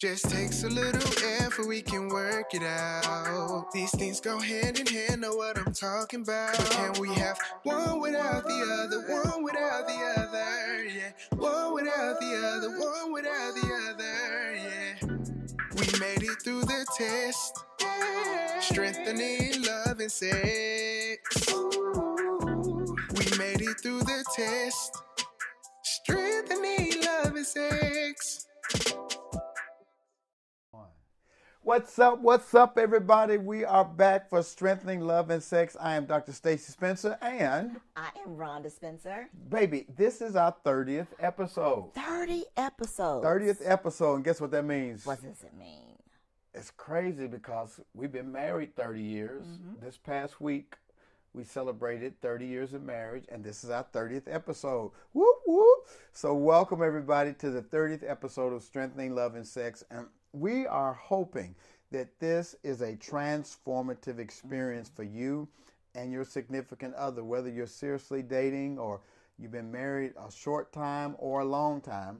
Just takes a little effort, we can work it out. These things go hand in hand, know what I'm talking about. Can we have one without the other, one without the other, yeah. One without the other, one without the other, yeah. We made it through the test, strengthening love and sex. We made it through the test, strengthening love and sex. What's up? What's up, everybody? We are back for Strengthening Love and Sex. I am Dr. Stacy Spencer, and I am Rhonda Spencer. baby, this is our 30th episode. 30 episodes. 30th episode, and guess what that means? What does it mean? It's crazy because we've been married 30 years. Mm-hmm. This past week, we celebrated 30 years of marriage, and this is our 30th episode. Whoop, whoop. So, welcome everybody to the 30th episode of Strengthening Love and Sex. And we are hoping that this is a transformative experience for you and your significant other, whether you're seriously dating or you've been married a short time or a long time.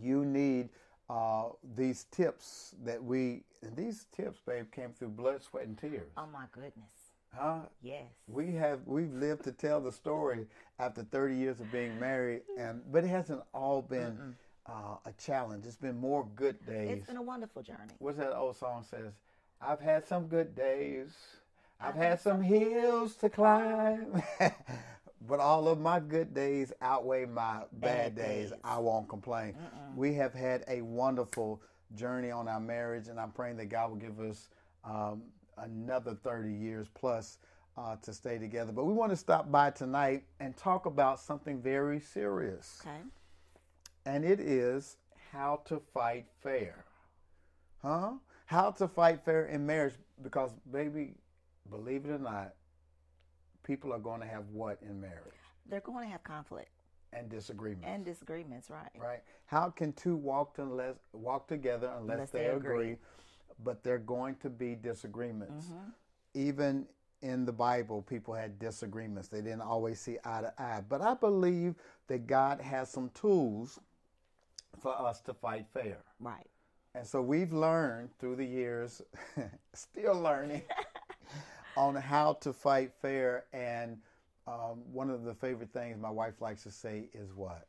You need uh, these tips that we and these tips babe came through blood sweat and tears. Oh my goodness. huh? Yes. we have we've lived to tell the story after 30 years of being married and but it hasn't all been uh, a challenge. It's been more good days. It's been a wonderful journey. what's that old song says? I've had some good days. I've had some hills to climb. But all of my good days outweigh my bad, Bad days. days. i won't complain. We have had a wonderful journey on our marriage and i'm praying that god will give us um, another 30 years plus uh, to stay together. But we want to stop by tonight and talk about something very serious. Okay. And it is how to fight fair. Huh? How to fight fair in marriage because baby, believe it or not, people are going to have what in marriage? They're going to have conflict And disagreements. and disagreements, right? right? How can two walk to unless walk together unless, Unless they, they agree. agree. But they're going to be disagreements. Mm-hmm. Even in the Bible, people had disagreements. They didn't always see eye to eye. But I believe that God has some tools for us to fight fair. Right. And so we've learned through the years, still learning, on how to fight fair. And um, one of the favorite things my wife likes to say is what?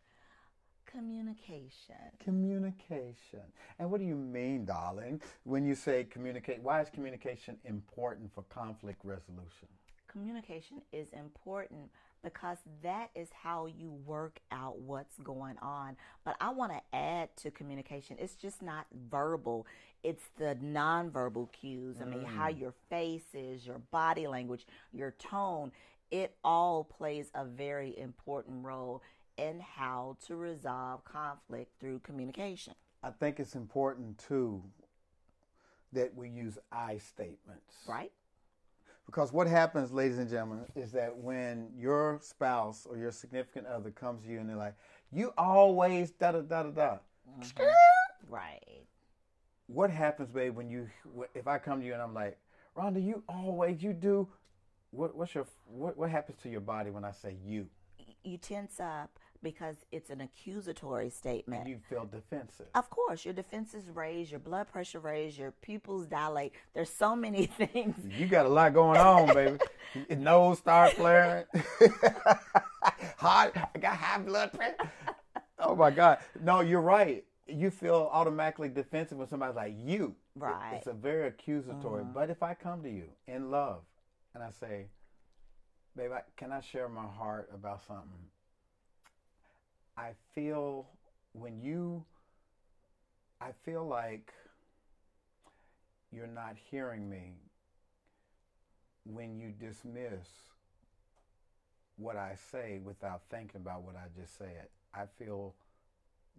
Communication. Communication. And what do you mean, darling, when you say communicate? Why is communication important for conflict resolution? Communication is important because that is how you work out what's going on. But I want to add to communication, it's just not verbal, it's the nonverbal cues. I mean, how mm. your face is, your body language, your tone, it all plays a very important role in how to resolve conflict through communication. I think it's important, too, that we use I statements. Right? Because what happens, ladies and gentlemen, is that when your spouse or your significant other comes to you and they're like, you always da da da da da. Mm-hmm. Right. What happens, babe, when you, if I come to you and I'm like, Rhonda, you always, you do, what, what's your, what, what happens to your body when I say you? You tense up because it's an accusatory statement. You feel defensive. Of course, your defenses raise, your blood pressure raise, your pupils dilate. There's so many things. You got a lot going on, baby. Your nose start flaring. Heart, I got high blood pressure. Oh my God. No, you're right. You feel automatically defensive when somebody's like, you. Right. It's a very accusatory. Mm-hmm. But if I come to you in love and I say, babe, I, can I share my heart about something? I feel when you, I feel like you're not hearing me when you dismiss what I say without thinking about what I just said. I feel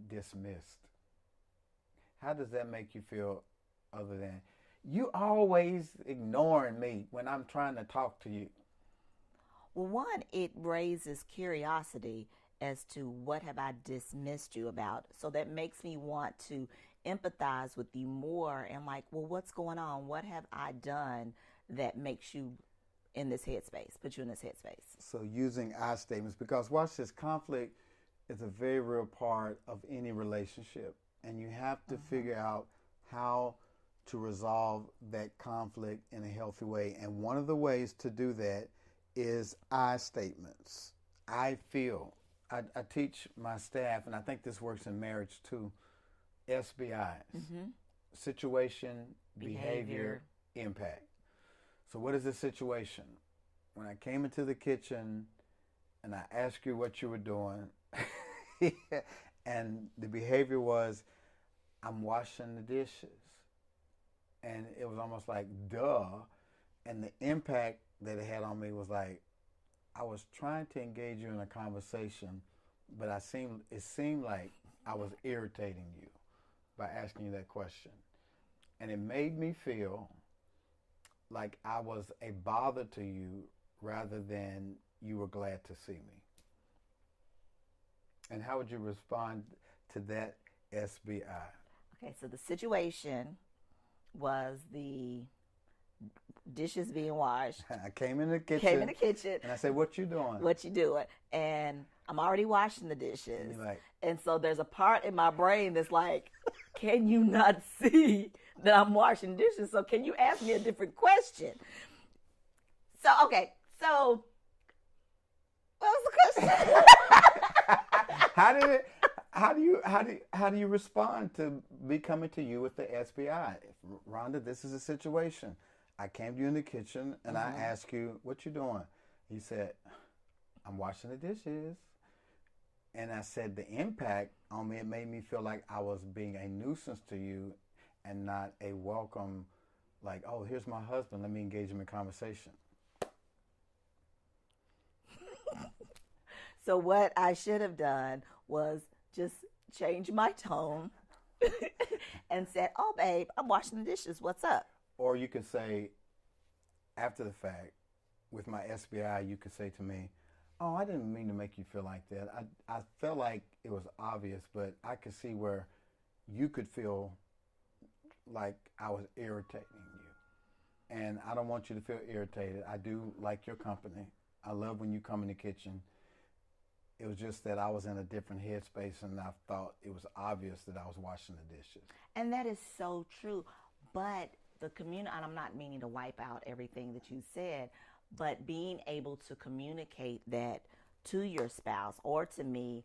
dismissed. How does that make you feel other than you always ignoring me when I'm trying to talk to you? Well, one, it raises curiosity as to what have I dismissed you about. So that makes me want to empathize with you more and like, well, what's going on? What have I done that makes you in this headspace, put you in this headspace? So using I statements because watch this conflict is a very real part of any relationship. and you have to mm-hmm. figure out how to resolve that conflict in a healthy way. And one of the ways to do that is I statements. I feel. I, I teach my staff, and I think this works in marriage too. SBIs mm-hmm. situation, behavior, Behavior. impact. So, what is the situation? When I came into the kitchen and I asked you what you were doing, and the behavior was, I'm washing the dishes. And it was almost like, duh. And the impact that it had on me was like, I was trying to engage you in a conversation, but I seemed it seemed like I was irritating you by asking you that question. And it made me feel like I was a bother to you rather than you were glad to see me. And how would you respond to that SBI? Okay, so the situation was the dishes being washed. I came in the kitchen Came in the kitchen. and I said, What you doing? What you doing? And I'm already washing the dishes. And like, And so there's a part in my brain that's like, can you not see that I'm washing dishes? So can you ask me a different question? So okay, so what was the question? how did it how do you how do you, how do you respond to me coming to you with the SBI? Rhonda, this is a situation. I came to you in the kitchen and I mm-hmm. asked you, "What you doing?" You said, "I'm washing the dishes." And I said the impact on me it made me feel like I was being a nuisance to you and not a welcome like, "Oh, here's my husband. Let me engage him in conversation." so what I should have done was just change my tone and said, "Oh, babe, I'm washing the dishes. What's up?" Or you could say, after the fact, with my SBI, you could say to me, Oh, I didn't mean to make you feel like that. I, I felt like it was obvious, but I could see where you could feel like I was irritating you. And I don't want you to feel irritated. I do like your company. I love when you come in the kitchen. It was just that I was in a different headspace and I thought it was obvious that I was washing the dishes. And that is so true. But the community, and I'm not meaning to wipe out everything that you said, but being able to communicate that to your spouse or to me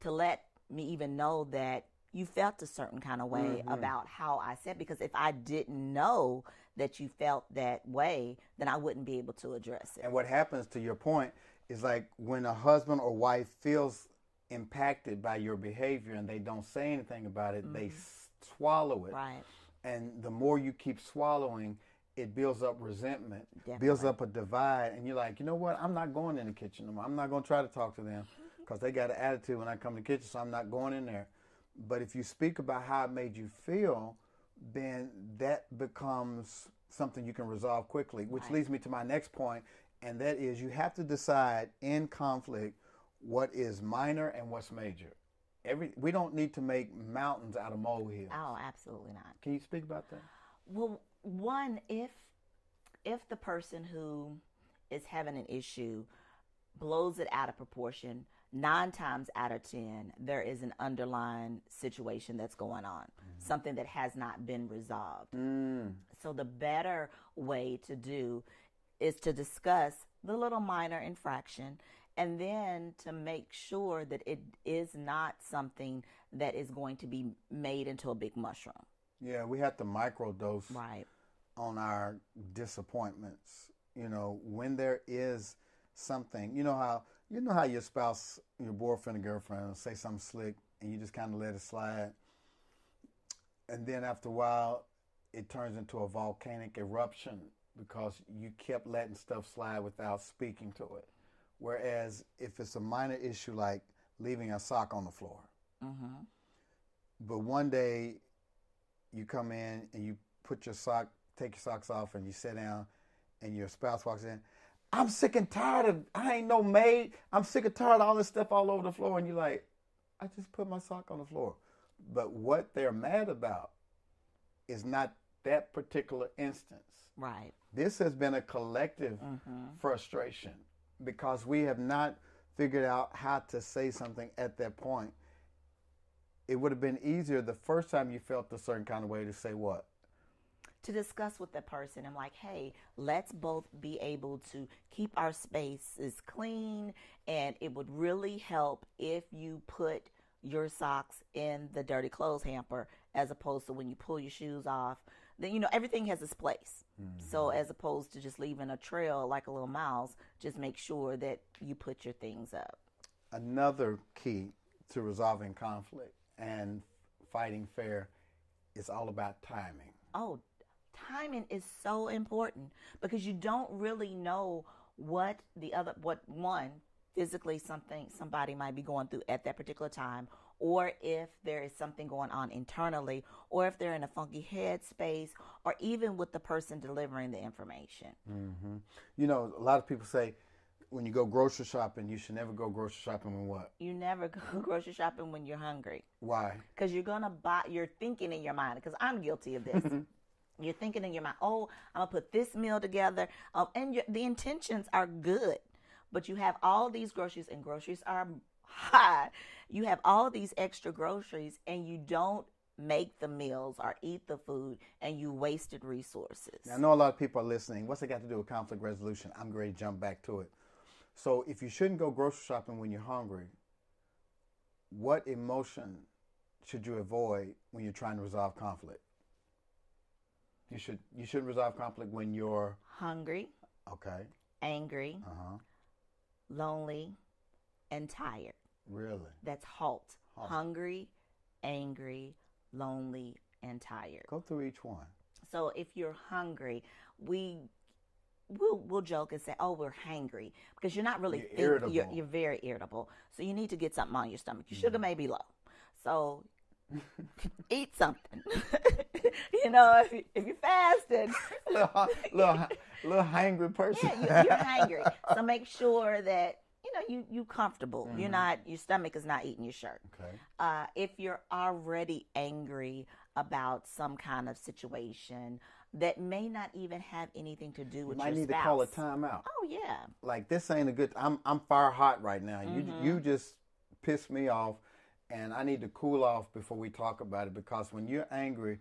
to let me even know that you felt a certain kind of way mm-hmm. about how I said because if I didn't know that you felt that way, then I wouldn't be able to address it. And what happens to your point is like when a husband or wife feels impacted by your behavior and they don't say anything about it, they mm-hmm. swallow it. Right. And the more you keep swallowing, it builds up resentment, builds up a divide, and you're like, you know what? I'm not going in the kitchen. no more. I'm not going to try to talk to them because they got an attitude when I come to the kitchen, so I'm not going in there. But if you speak about how it made you feel, then that becomes something you can resolve quickly, which leads me to my next point, and that is you have to decide in conflict what is minor and what's major. Every we don't need to make mountains out of molehills. Oh, absolutely not. Can you speak about that? Well, one, if if the person who is having an issue blows it out of proportion, nine times out of ten, there is an underlying situation that's going on, mm-hmm. something that has not been resolved. Mm. So the better way to do is to discuss the little minor infraction and then to make sure that it is not something that is going to be made into a big mushroom. Yeah, we have to microdose Right. on our disappointments. You know, when there is something, you know how you know how your spouse, your boyfriend or girlfriend will say something slick and you just kind of let it slide. And then after a while, it turns into a volcanic eruption because you kept letting stuff slide without speaking to it. Whereas if it's a minor issue like leaving a sock on the floor, mm-hmm. but one day you come in and you put your sock, take your socks off, and you sit down, and your spouse walks in. I'm sick and tired of. I ain't no maid. I'm sick and tired of all this stuff all over the floor, and you're like, I just put my sock on the floor. But what they're mad about is not that particular instance. Right. This has been a collective mm-hmm. frustration because we have not figured out how to say something at that point. it would have been easier the first time you felt a certain kind of way to say what? to discuss with the person. I'm like, hey, let's both be able to keep our spaces clean, and it would really help if you put your socks in the dirty clothes hamper as opposed to when you pull your shoes off. Then you know everything has its place. So mm-hmm. as opposed to just leaving a trail like a little mouse, just make sure that you put your things up. Another key to resolving conflict and fighting fair is all about timing. Oh, timing is so important because you don't really know what the other what one physically something somebody might be going through at that particular time or if there is something going on internally or if they're in a funky headspace or even with the person delivering the information. You know, a lot of people say when you go grocery shopping, you should never go grocery shopping when what? you never go grocery shopping when you're hungry. Why? because you're gonna buy you're thinking in your mind because i'm guilty of this. You're thinking in your mind oh i'm gonna put this meal together um, and your, the intentions are good but you have all these groceries and groceries are high you have all these extra groceries and you don't make the meals or eat the food and you wasted resources Now, I know a lot of people are listening. What's it got to do with conflict resolution? I'm going to jump back to it. So, if you shouldn't go grocery shopping when you're hungry, what emotion should you avoid when you're trying to resolve conflict? You should you should resolve conflict when you're hungry okay. angry Uh huh. lonely and tired Really? that's halt hungry angry lonely and tired Go through each one. So if you're hungry, we we'll we'll joke and say, "Oh, we're hangry," because you're not really You're irritable. You're, you're very irritable. So you need to get something on your stomach. Your mm-hmm. sugar may be low, so eat something. you know, if you, if you're fasting, little, little, little hangry person. yeah, you, you're hangry. So make sure that know you you comfortable. You're not your stomach is not eating your shirt. okay. uh, if you're already angry about some kind of situation that may not even have anything to do with You might need spouse. to call a timeout. Oh yeah, like this ain't a good I'm I'm fire hot right now. Mm-hmm. You you just pissed me off and I need to cool off before we talk about it because when you're angry,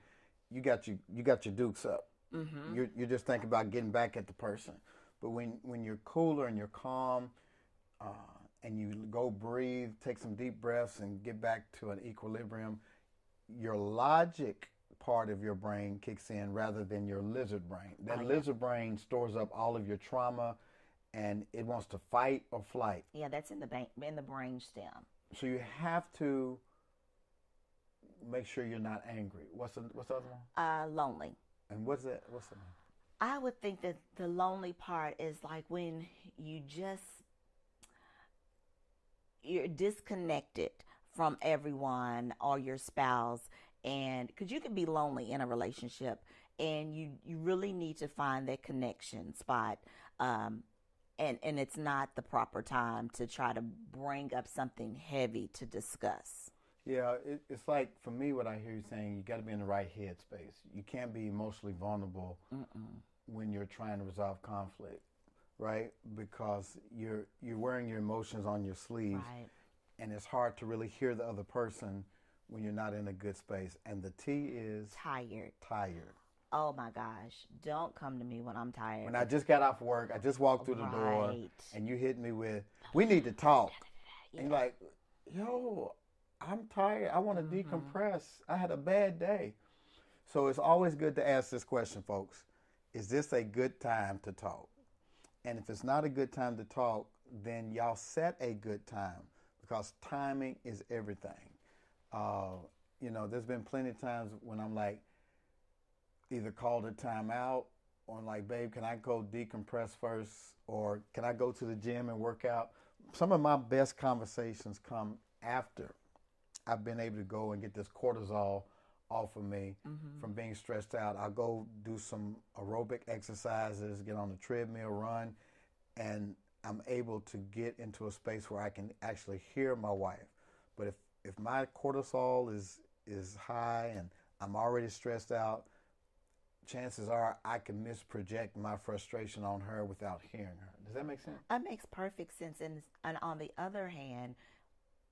you got your you got your dukes up. Mm-hmm. You're you're just thinking about getting back at the person. But when when you're cooler and you're calm, uh, and you go breathe, take some deep breaths, and get back to an equilibrium, your logic part of your brain kicks in rather than your lizard brain. That Oh, yeah. lizard brain stores up all of your trauma, and it wants to fight or flight. yeah, that's in the ba- in the brain stem. So you have to make sure you're not angry. What's the what's the other one? Uh, lonely. And what's that? What's the I would think that the lonely part is like when you just you're disconnected from everyone or your spouse and because you can be lonely in a relationship and you you really need to find that connection spot um and and it's not the proper time to try to bring up something heavy to discuss. Yeah, it, it's like for me, what I hear you saying, you got to be in the right headspace. You can't be emotionally vulnerable when you're trying to resolve conflict, right? Because you're you're wearing your emotions on your sleeve, right and it's hard to really hear the other person when you're not in a good space. And the T is tired tired. oh my gosh don't come to me when i'm tired When I just got off work, I just walked through the door, and you hit me with, "We need to talk," and like, "Yo, I'm tired. I want to mm-hmm. decompress. I had a bad day." So it's always good to ask this question, folks: Is this a good time to talk? And if it's not a good time to talk, then y'all set a good time because timing is everything. Uh, you know, there's been plenty of times when I'm like, either called a timeout or like, babe, can I go decompress first? Or can I go to the gym and work out? Some of my best conversations come after I've been able to go and get this cortisol off of me mm-hmm. from being stressed out. I'll go do some aerobic exercises, get on the treadmill, run, and I'm able to get into a space where I can actually hear my wife. But if, if my cortisol is is high and I'm already stressed out, chances are I can misproject my frustration on her without hearing her. Does that make sense? That makes perfect sense. And, and on the other hand,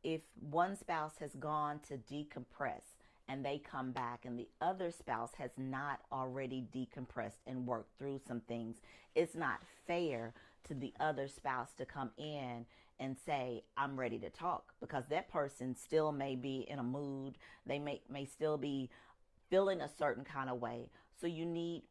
if one spouse has gone to decompress and they come back and the other spouse has not already decompressed and worked through some things, it's not fair to the other spouse to come in and say, I'm ready to talk because that person still may be in a mood. They may, may still be feeling a certain kind of way. So you need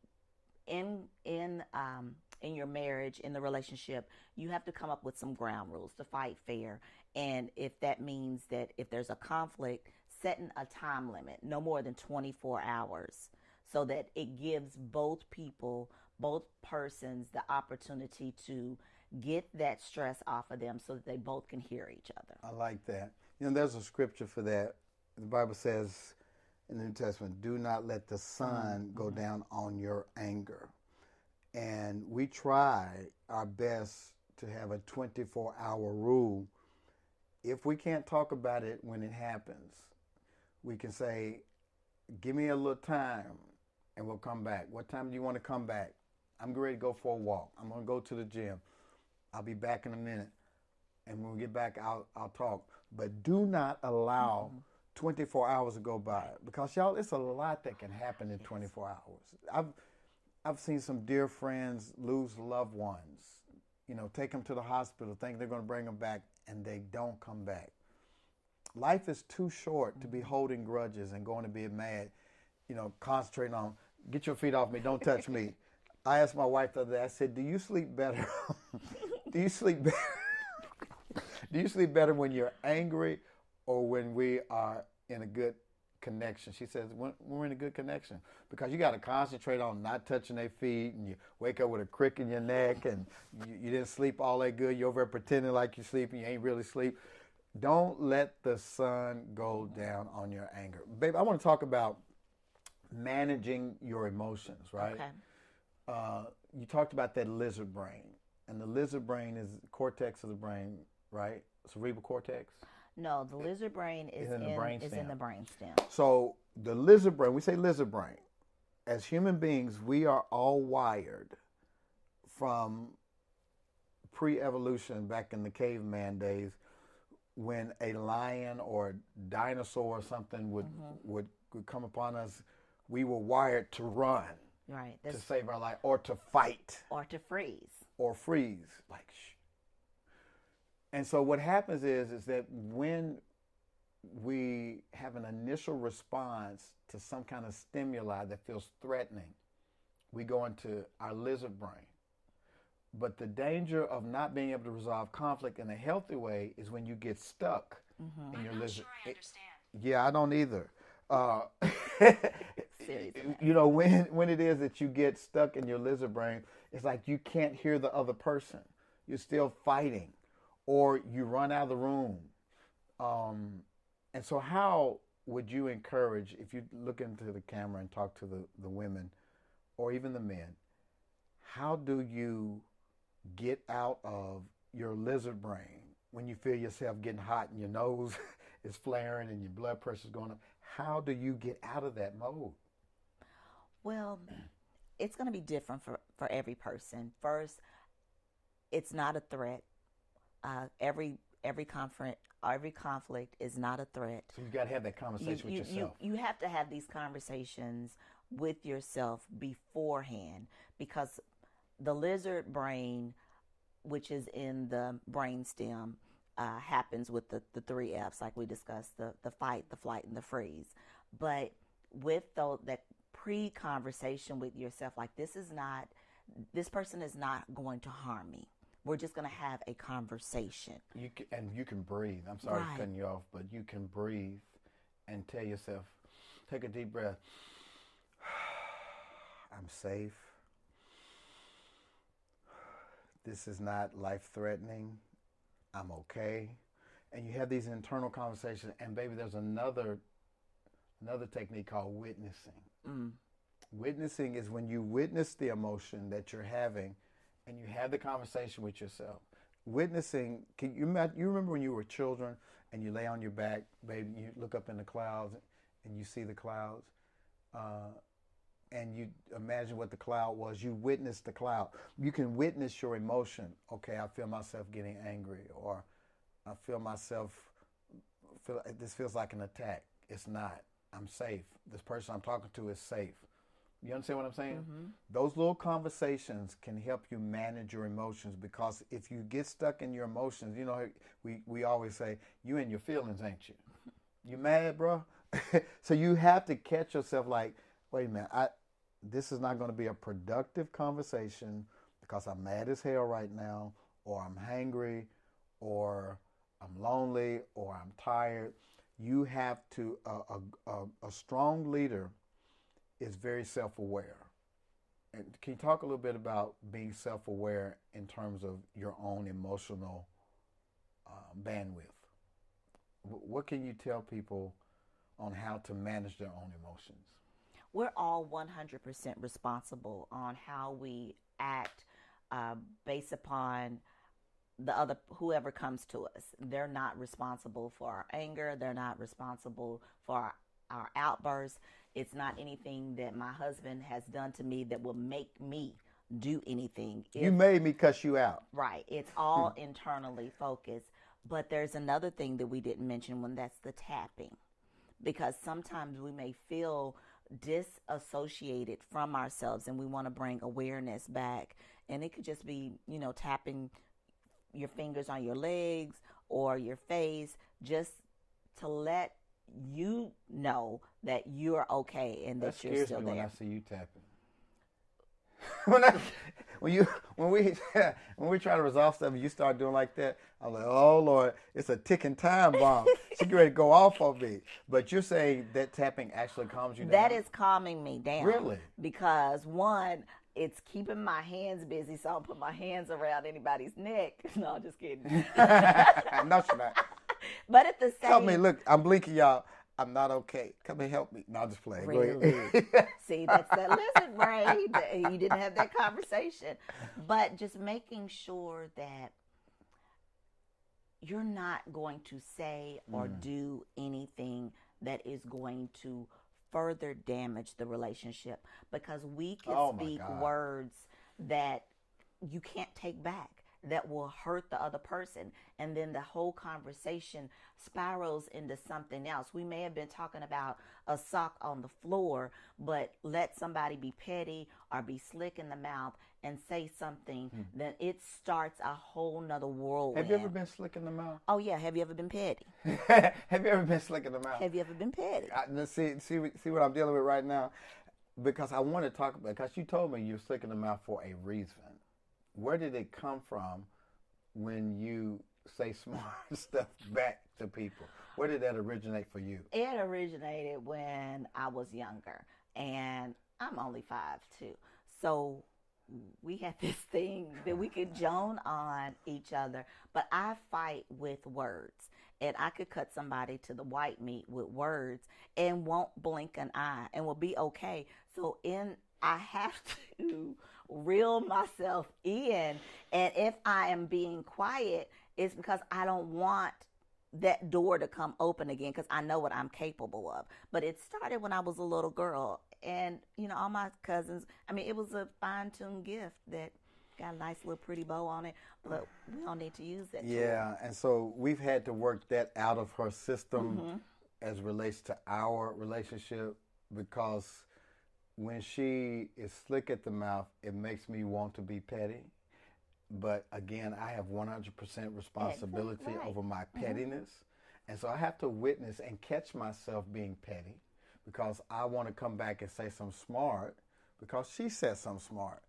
in in um, in your marriage, in the relationship, you have to come up with some ground rules to fight fair. And if that means that if there's a conflict, setting a time limit, no more than 24 hours, so that it gives both people, both persons, the opportunity to get that stress off of them so that they both can hear each other. I like that. You know, there's a scripture for that. The Bible says in the New Testament, do not let the sun mm-hmm. go down on your anger. And we try our best to have a 24 hour rule. If we can't talk about it when it happens, we can say, give me a little time and we'll come back. What time do you want to come back? I'm ready to go for a walk. I'm going to go to the gym. I'll be back in a minute. And when we get back, I'll, I'll talk. But do not allow mm-hmm. 24 hours to go by because, y'all, it's a lot that can happen in 24 hours. I've, I've seen some dear friends lose loved ones, you know, take them to the hospital, think they're going to bring them back, and they don't come back. Life is too short to be mm-hmm. holding grudges and going to be mad, you know, concentrating on, get your feet off me, don't touch me. I asked my wife the other day, I said, Do you sleep better? Do you sleep better? Do you sleep better when you're angry or when we are in a good connection? She says, when, we're in a good connection because you got to concentrate on not touching their feet and you wake up with a crick in your neck and you, you didn't sleep all that good. You're over there pretending like you're sleeping. You ain't really sleep. Don't let the sun go down on your anger. Babe, I want to talk about managing your emotions, right? Okay. Uh, you talked about that lizard brain and the lizard brain is cortex of the brain, right? Cerebral cortex. No, the lizard brain is, is in, the brain is in the brain stem. So the lizard brain, we say lizard brain. As human beings, we are all wired from pre-evolution back in the caveman days when a lion or a dinosaur or something would, mm-hmm. would would come upon us, we were wired to run. Right. to save our life or to fight. Or to freeze or freeze, like shh. And so what happens is is that when we have an initial response to some kind of stimuli that feels threatening, we go into our lizard brain. But the danger of not being able to resolve conflict in a healthy way is when you get stuck mm-hmm. in your lizard. Sure yeah, I don't either. Uh, you know when when it is that you get stuck in your lizard brain it's like you can't hear the other person. You're still fighting, or you run out of the room. Um, and so, how would you encourage, if you look into the camera and talk to the, the women or even the men, how do you get out of your lizard brain when you feel yourself getting hot and your nose is flaring and your blood pressure is going up? How do you get out of that mode? Well, it's going to be different for, for every person. First, it's not a threat. Uh, every every conflict every conflict is not a threat. So you got to have that conversation you, with you, yourself. You, you have to have these conversations with yourself beforehand because the lizard brain, which is in the brain stem, uh, happens with the, the three F's, like we discussed the, the fight, the flight, and the freeze. But with the, that pre conversation with yourself like, this is not, this person is not going to harm me. We're just going to have a conversation. You can, and you can breathe. I'm sorry right. cutting you off, but you can breathe and tell yourself, take a deep breath. I'm safe. This is not life threatening. I'm okay. And you have these internal conversations. And baby, there's another another technique called witnessing. Mm. Witnessing is when you witness the emotion that you're having and you have the conversation with yourself. Witnessing, can you, you remember when you were children and you lay on your back, baby, you look up in the clouds and you see the clouds? Uh, and you imagine what the cloud was. You witness the cloud. You can witness your emotion. Okay, I feel myself getting angry, or I feel myself feel this feels like an attack. It's not. I'm safe. This person I'm talking to is safe. You understand what I'm saying? Mm-hmm. Those little conversations can help you manage your emotions because if you get stuck in your emotions, you know, we, we always say, you in your feelings, ain't you? You mad, bro? so you have to catch yourself like, wait a minute, I this is not going to be a productive conversation because I'm mad as hell right now, or I'm hangry, or I'm lonely, or I'm tired. You have to, a, a, a strong leader is very self aware. And can you talk a little bit about being self aware in terms of your own emotional uh, bandwidth? W- what can you tell people on how to manage their own emotions? We're all 100% responsible on how we act uh, based upon the other whoever comes to us. They're not responsible for our anger. They're not responsible for our, our outbursts. It's not anything that my husband has done to me that will make me do anything. you made me cuss you out. Right. It's all internally focused. But there's another thing that we didn't mention when that's the tapping. Because sometimes we may feel disassociated from ourselves and we want to bring awareness back. And it could just be, you know, tapping your fingers on your legs or your face just to let you know that you're okay and That that, you're still me when there. I see you tapping. when I, when you when we when we try to resolve stuff, and you start doing like that. I'm like, oh Lord, it's a ticking time bomb. She get ready to go off on me. But you're saying that tapping actually calms you down. That is calming me down. Really? Because one, it's keeping my hands busy, so I don't put my hands around anybody's neck. No, I'm just kidding. no, she's not. but at the same Help me. Look, I'm blinking, y'all. I'm not okay. Come and help me. No, I'm just playing. Ahead. See, that's that lizard brain. You didn't have that conversation. But just making sure that you're not going to say or Mm. do anything that is going to further damage the relationship because we can Oh, speak words that you can't take back that will hurt the other person and then the whole conversation spirals into something else we may have been talking about a sock on the floor but let somebody be petty or be slick in the mouth and say something then it starts a whole nother world Hmm. Have you ever been slick in the mouth? oh yeah have you ever been petty Have you ever been slick in the mouth? have you ever been petty I, see, see, see what I'm dealing with right now, because I want to talk about. Because you told me you're slick in the mouth for a reason. Where did it come from when you say smart stuff back to people? Where did that originate for you? it originated when I was younger, and I'm only five too. So we had this thing that we could joan on each other, but I fight with words. And I could cut somebody to the white meat with words and won't blink an eye and will be okay. So in I have to reel myself in. And if I am being quiet, it's because I don't want that door to come open again because I know what I'm capable of. But it started when I was a little girl. And, you know, all my cousins, I mean, it was a fine tuned gift that got a nice little pretty bow on it, but we don't need to use that. tool. Yeah, and so we've had to work that out of her system mm-hmm. as relates to our relationship because when she is slick at the mouth, it makes me want to be petty. But again, I have 100% responsibility right. over my mm-hmm. pettiness. And so I have to witness and catch myself being petty because I want to come back and say something smart because she said something smart.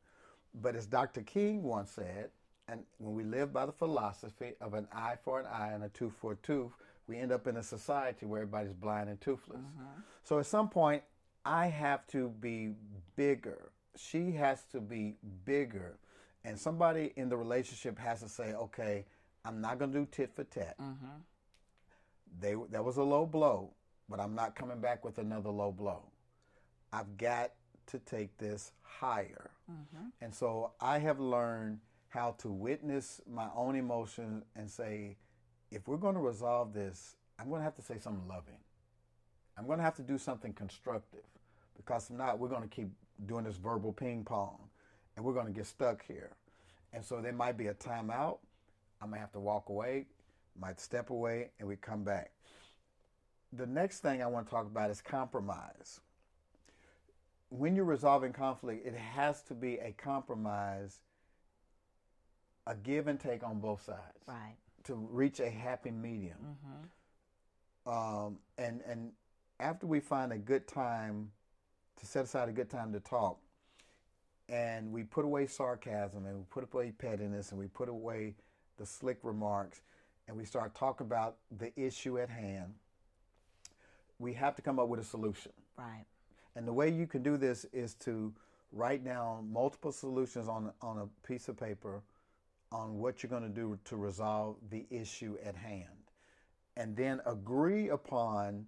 But as Dr. King once said, and when we live by the philosophy of an eye for an eye and a tooth for a tooth, we end up in a society where everybody's blind and toothless. Mm-hmm. So at some point, I have to be bigger. She has to be bigger. And somebody in the relationship has to say, okay, I'm not going to do tit for tat. Mm-hmm. They, that was a low blow, but I'm not coming back with another low blow. I've got to take this higher. Mm-hmm. And so I have learned how to witness my own emotions and say, if we're going to resolve this, I'm going to have to say something loving. I'm going to have to do something constructive because if not, we're going to keep doing this verbal ping pong and we're going to get stuck here. And so there might be a timeout. I might have to walk away, might step away, and we come back. the next thing I want to talk about is compromise. When you're resolving conflict, it has to be a compromise, a give and take on both sides Right. to reach a happy medium. Um, and and after we find a good time to set aside a good time to talk, and we put away sarcasm and we put away pettiness and we put away the slick remarks and we start talking about the issue at hand, we have to come up with a solution. Right. And the way you can do this is to write down multiple solutions on on a piece of paper on what you're going to do to resolve the issue at hand. And then agree upon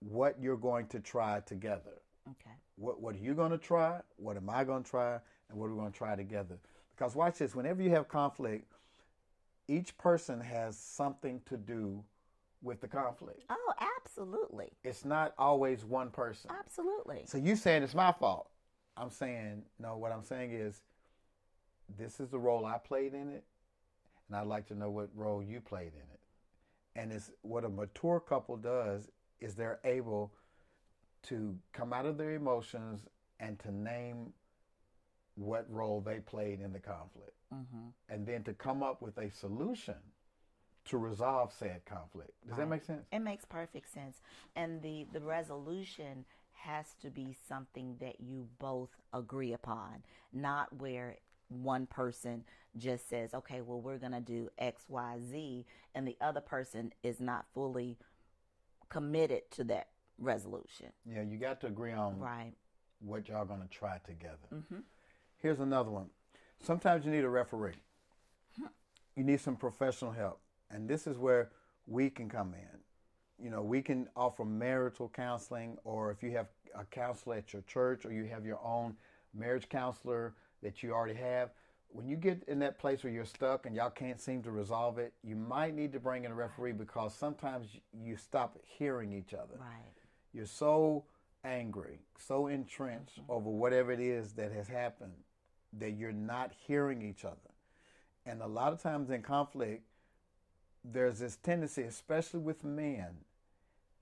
what you're going to try together. Okay. What what are you going to try? What am I going to try? And what are we going to try together? Because watch this, whenever you have conflict, each person has something to do with the conflict. Oh, absolutely. It's not always one person. Absolutely. So you saying it's my fault. I'm saying no, what I'm saying is this is the role I played in it, and I'd like to know what role you played in it. And it's what a mature couple does is they're able to come out of their emotions and to name what role they played in the conflict. Mm-hmm. And then to come up with a solution to resolve said conflict. Does that make sense? It makes perfect sense. And the, the resolution has to be something that you both agree upon, not where one person just says, okay, well, we're going to do X, Y, Z, and the other person is not fully committed to that resolution. Yeah, you got to agree on Right. what y'all gonna try together. Mm-hmm. Here's another one. Sometimes you need a referee. You need some professional help, and this is where we can come in. You know, we can offer marital counseling, or if you have a counselor at your church, or you have your own marriage counselor that you already have. When you get in that place where you're stuck and y'all can't seem to resolve it, you might need to bring in a referee because sometimes you stop hearing each other Right. You're so angry, so entrenched mm-hmm. over whatever it is that has happened that you're not hearing each other. And a lot of times in conflict, there's this tendency, especially with men,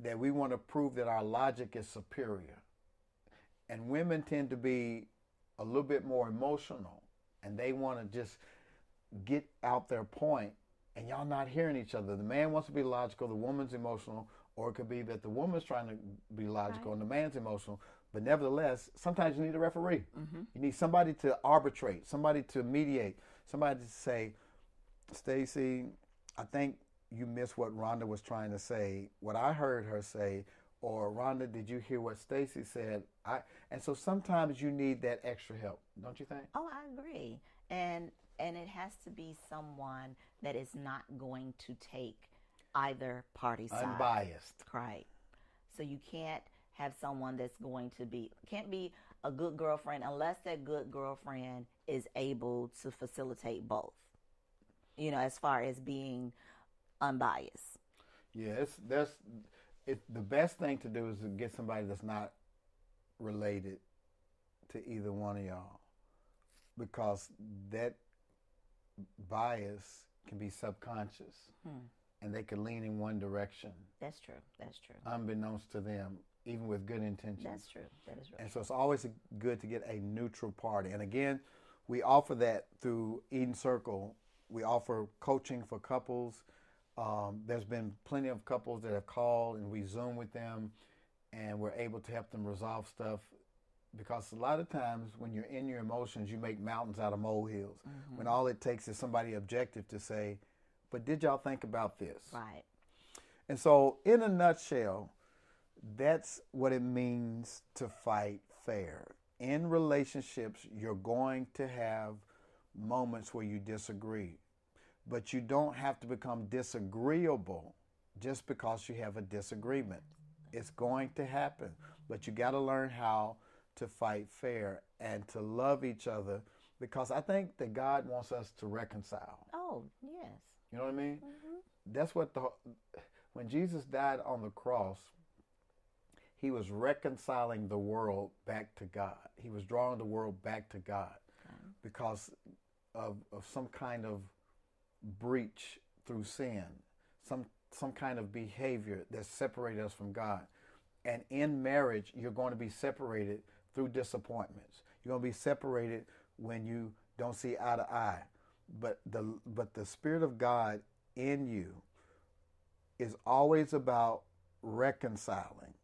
that we want to prove that our logic is superior. And women tend to be a little bit more emotional and they want to just get out their point and y'all not hearing each other. The man wants to be logical, the woman's emotional, or it could be that the woman's trying to be logical and the man's emotional. But nevertheless, sometimes you need a referee. Mm-hmm. You need somebody to arbitrate, somebody to mediate, somebody to say, Stacy, I think you missed what Rhonda was trying to say. What I heard her say, or Rhonda, did you hear what Stacy said? I and so sometimes you need that extra help, don't you think? Oh, I agree. And and it has to be someone that is not going to take either party's side. Unbiased. Right. So you can't have someone that's going to be can't be a good girlfriend unless that good girlfriend is able to facilitate both. You know, as far as being unbiased. Yeah, that's it. The best thing to do is to get somebody that's not related to either one of y'all, because that bias can be subconscious, hmm. And they can lean in one direction, That's true. That's true. unbeknownst to them, even with good intentions. That's true. That is right. And so it's always good to get a neutral party. And again, we offer that through Eden Circle. We offer coaching for couples. Um, there's been plenty of couples that have called and we Zoom with them and we're able to help them resolve stuff because a lot of times when you're in your emotions, you make mountains out of molehills. When all it takes is somebody objective to say, but did y'all think about this? Right. And so, in a nutshell, that's what it means to fight fair. In relationships, you're going to have moments where you disagree, but you don't have to become disagreeable just because you have a disagreement. It's going to happen, but you got to learn how to fight fair and to love each other because I think that God wants us to reconcile. Oh, yes. You know what I mean? Mm-hmm. That's what the when Jesus died on the cross, he was reconciling the world back to God. He was drawing the world back to God because of, of some kind of breach through sin, some some kind of behavior that separated us from God. And in marriage, you're going to be separated through disappointments. You're going to be separated when you don't see eye to eye. But the but the spirit of God in you is always about reconciling.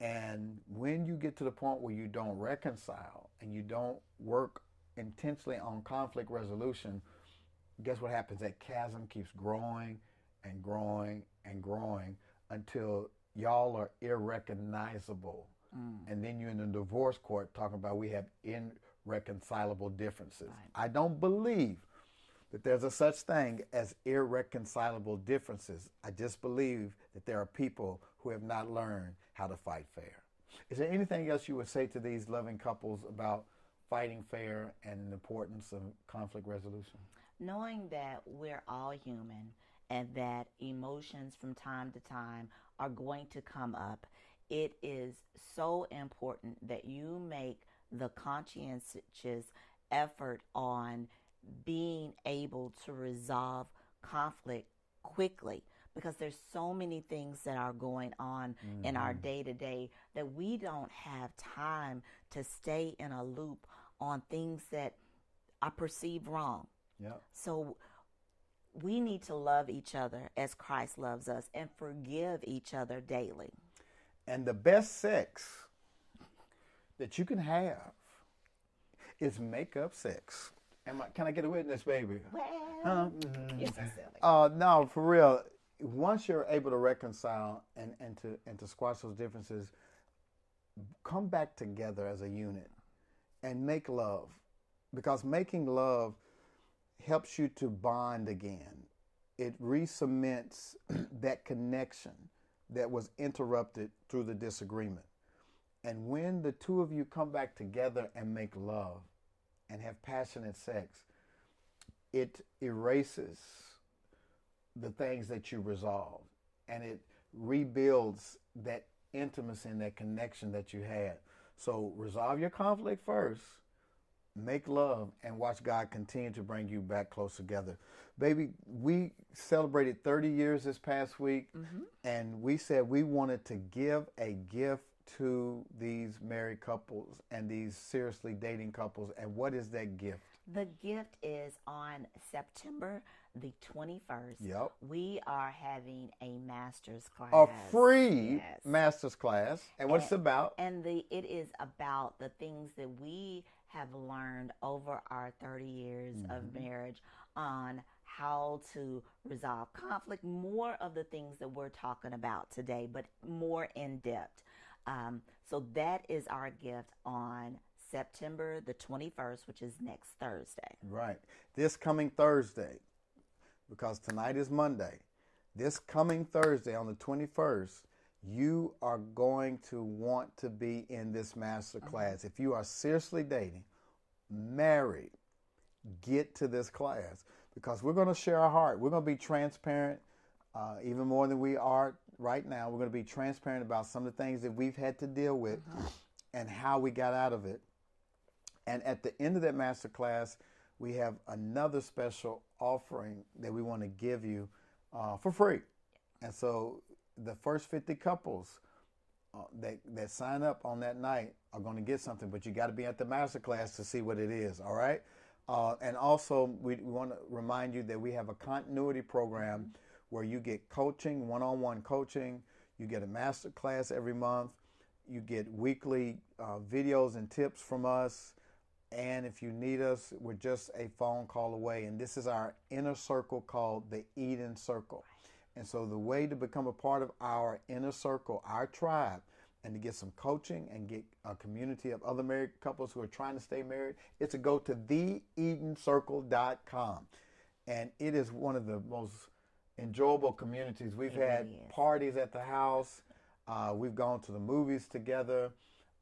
And when you get to the point where you don't reconcile and you don't work intensely on conflict resolution, guess what happens? That chasm keeps growing and growing and growing until y'all are irrecognizable. Mm. And then you're in the divorce court talking about we have irreconcilable differences. Right. I don't believe that there's a such thing as irreconcilable differences. I just believe that there are people who have not learned how to fight fair. Is there anything else you would say to these loving couples about fighting fair and the importance of conflict resolution? Knowing that we're all human and that emotions from time to time are going to come up, it is so important that you make the conscientious effort on being able to resolve conflict quickly because there's so many things that are going on mm-hmm. in our day to day that we don't have time to stay in a loop on things that are perceived wrong. Yep. So we need to love each other as Christ loves us and forgive each other daily. And the best sex that you can have is make-up sex. Am I, can I get a witness, baby? Well, huh? mm-hmm. you're so silly. Uh, no, for real. Once you're able to reconcile and, and to and to squash those differences, come back together as a unit and make love, because making love helps you to bond again. It re-cements that connection that was interrupted through the disagreement. And when the two of you come back together and make love and have passionate sex, it erases the things that you resolved and it rebuilds that intimacy and that connection that you had. So resolve your conflict first make love and watch God continue to bring you back close together. Baby, we celebrated 30 years this past week, mm-hmm. and we said we wanted to give a gift to these married couples and these seriously dating couples. And what is that gift? The gift is on September the 21st. Yep. We are having a master's class. A free yes. master's class. And what's it about? And the it is about the things that we have learned over our 30 years mm-hmm. of marriage on how to resolve conflict, more of the things that we're talking about today, but more in depth. Um, so that is our gift on September the 21st, which is next Thursday. Right. This coming Thursday, because tonight is Monday. This coming Thursday on the 21st, you are going to want to be in this master mm-hmm. class. If you are seriously dating, married, get to this class because we're going to share our heart. We're going to be transparent, uh, even more than we are right now. We're going to be transparent about some of the things that we've had to deal with mm-hmm. and how we got out of it. And at the end of that master class, we have another special offering that we want to give you uh, for free. And so the first 50 couples uh, that, that sign up on that night are going to get something, but you got to be at the master class to see what it is, all right? Uh, and also, we, we want to remind you that we have a continuity program mm-hmm. Where you get coaching, one on one coaching, you get a master class every month, you get weekly uh, videos and tips from us. And if you need us, we're just a phone call away. And this is our inner circle called the Eden Circle. And so the way to become a part of our inner circle, our tribe, and to get some coaching and get a community of other married couples who are trying to stay married, it's to go to theedencircle.com. And it is one of the most enjoyable communities. We've it had really parties at the house. Uh, we've gone to the movies together.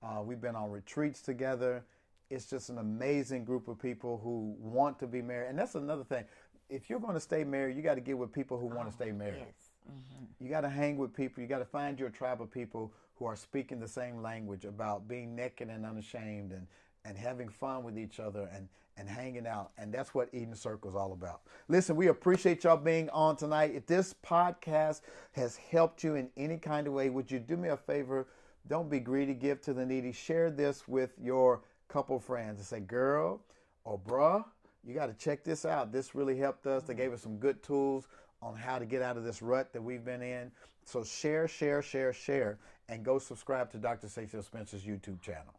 Uh, we've been on retreats together. It's just an amazing group of people who want to be married. And that's another thing if you're going to stay married, you got to get with people who oh, want to stay married. Yes. Mm-hmm. You got to hang with people. You got to find your tribe of people who are speaking the same language about being naked and unashamed and and having fun with each other and and hanging out. And that's what Eden Circle is all about. Listen, we appreciate y'all being on tonight. If this podcast has helped you in any kind of way, would you do me a favor? Don't be greedy, give to the needy. Share this with your couple friends and say, girl or bruh, you got to check this out. This really helped us. They gave us some good tools on how to get out of this rut that we've been in. So share, share, share, share, and go subscribe to Dr. Stacy Spencer's YouTube channel.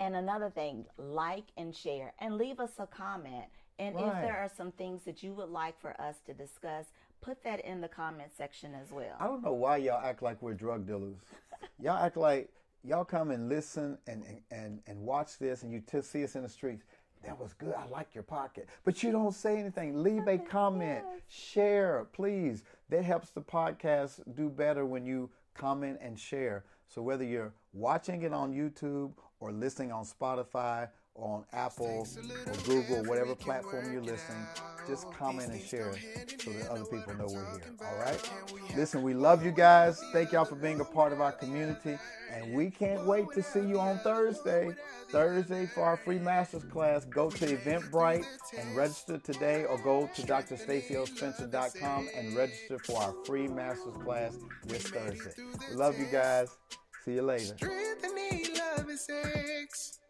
And another thing, like and share and leave us a comment. And if there are some things that you would like for us to discuss, put that in the comment section as well. I don't know why y'all act like we're drug dealers. y'all act like y'all come and listen and and, and, and watch this and you t- see us in the streets. That was good. I like your pocket. But you don't say anything. Leave a comment. Share, please. That helps the podcast do better when you comment and share. So whether you're watching it on YouTube or listening on Spotify or on Apple or Google, whatever platform you're listening, just comment and share so that other people know we're here. All right? Listen, we love you guys. Thank y'all for being a part of our community. And we can't wait to see you on Thursday. Thursday for our free master's class. Go to Eventbrite and register today or go to drstacyospencer.com and register for our free master's class this Thursday. We love you guys. See you later. And sex.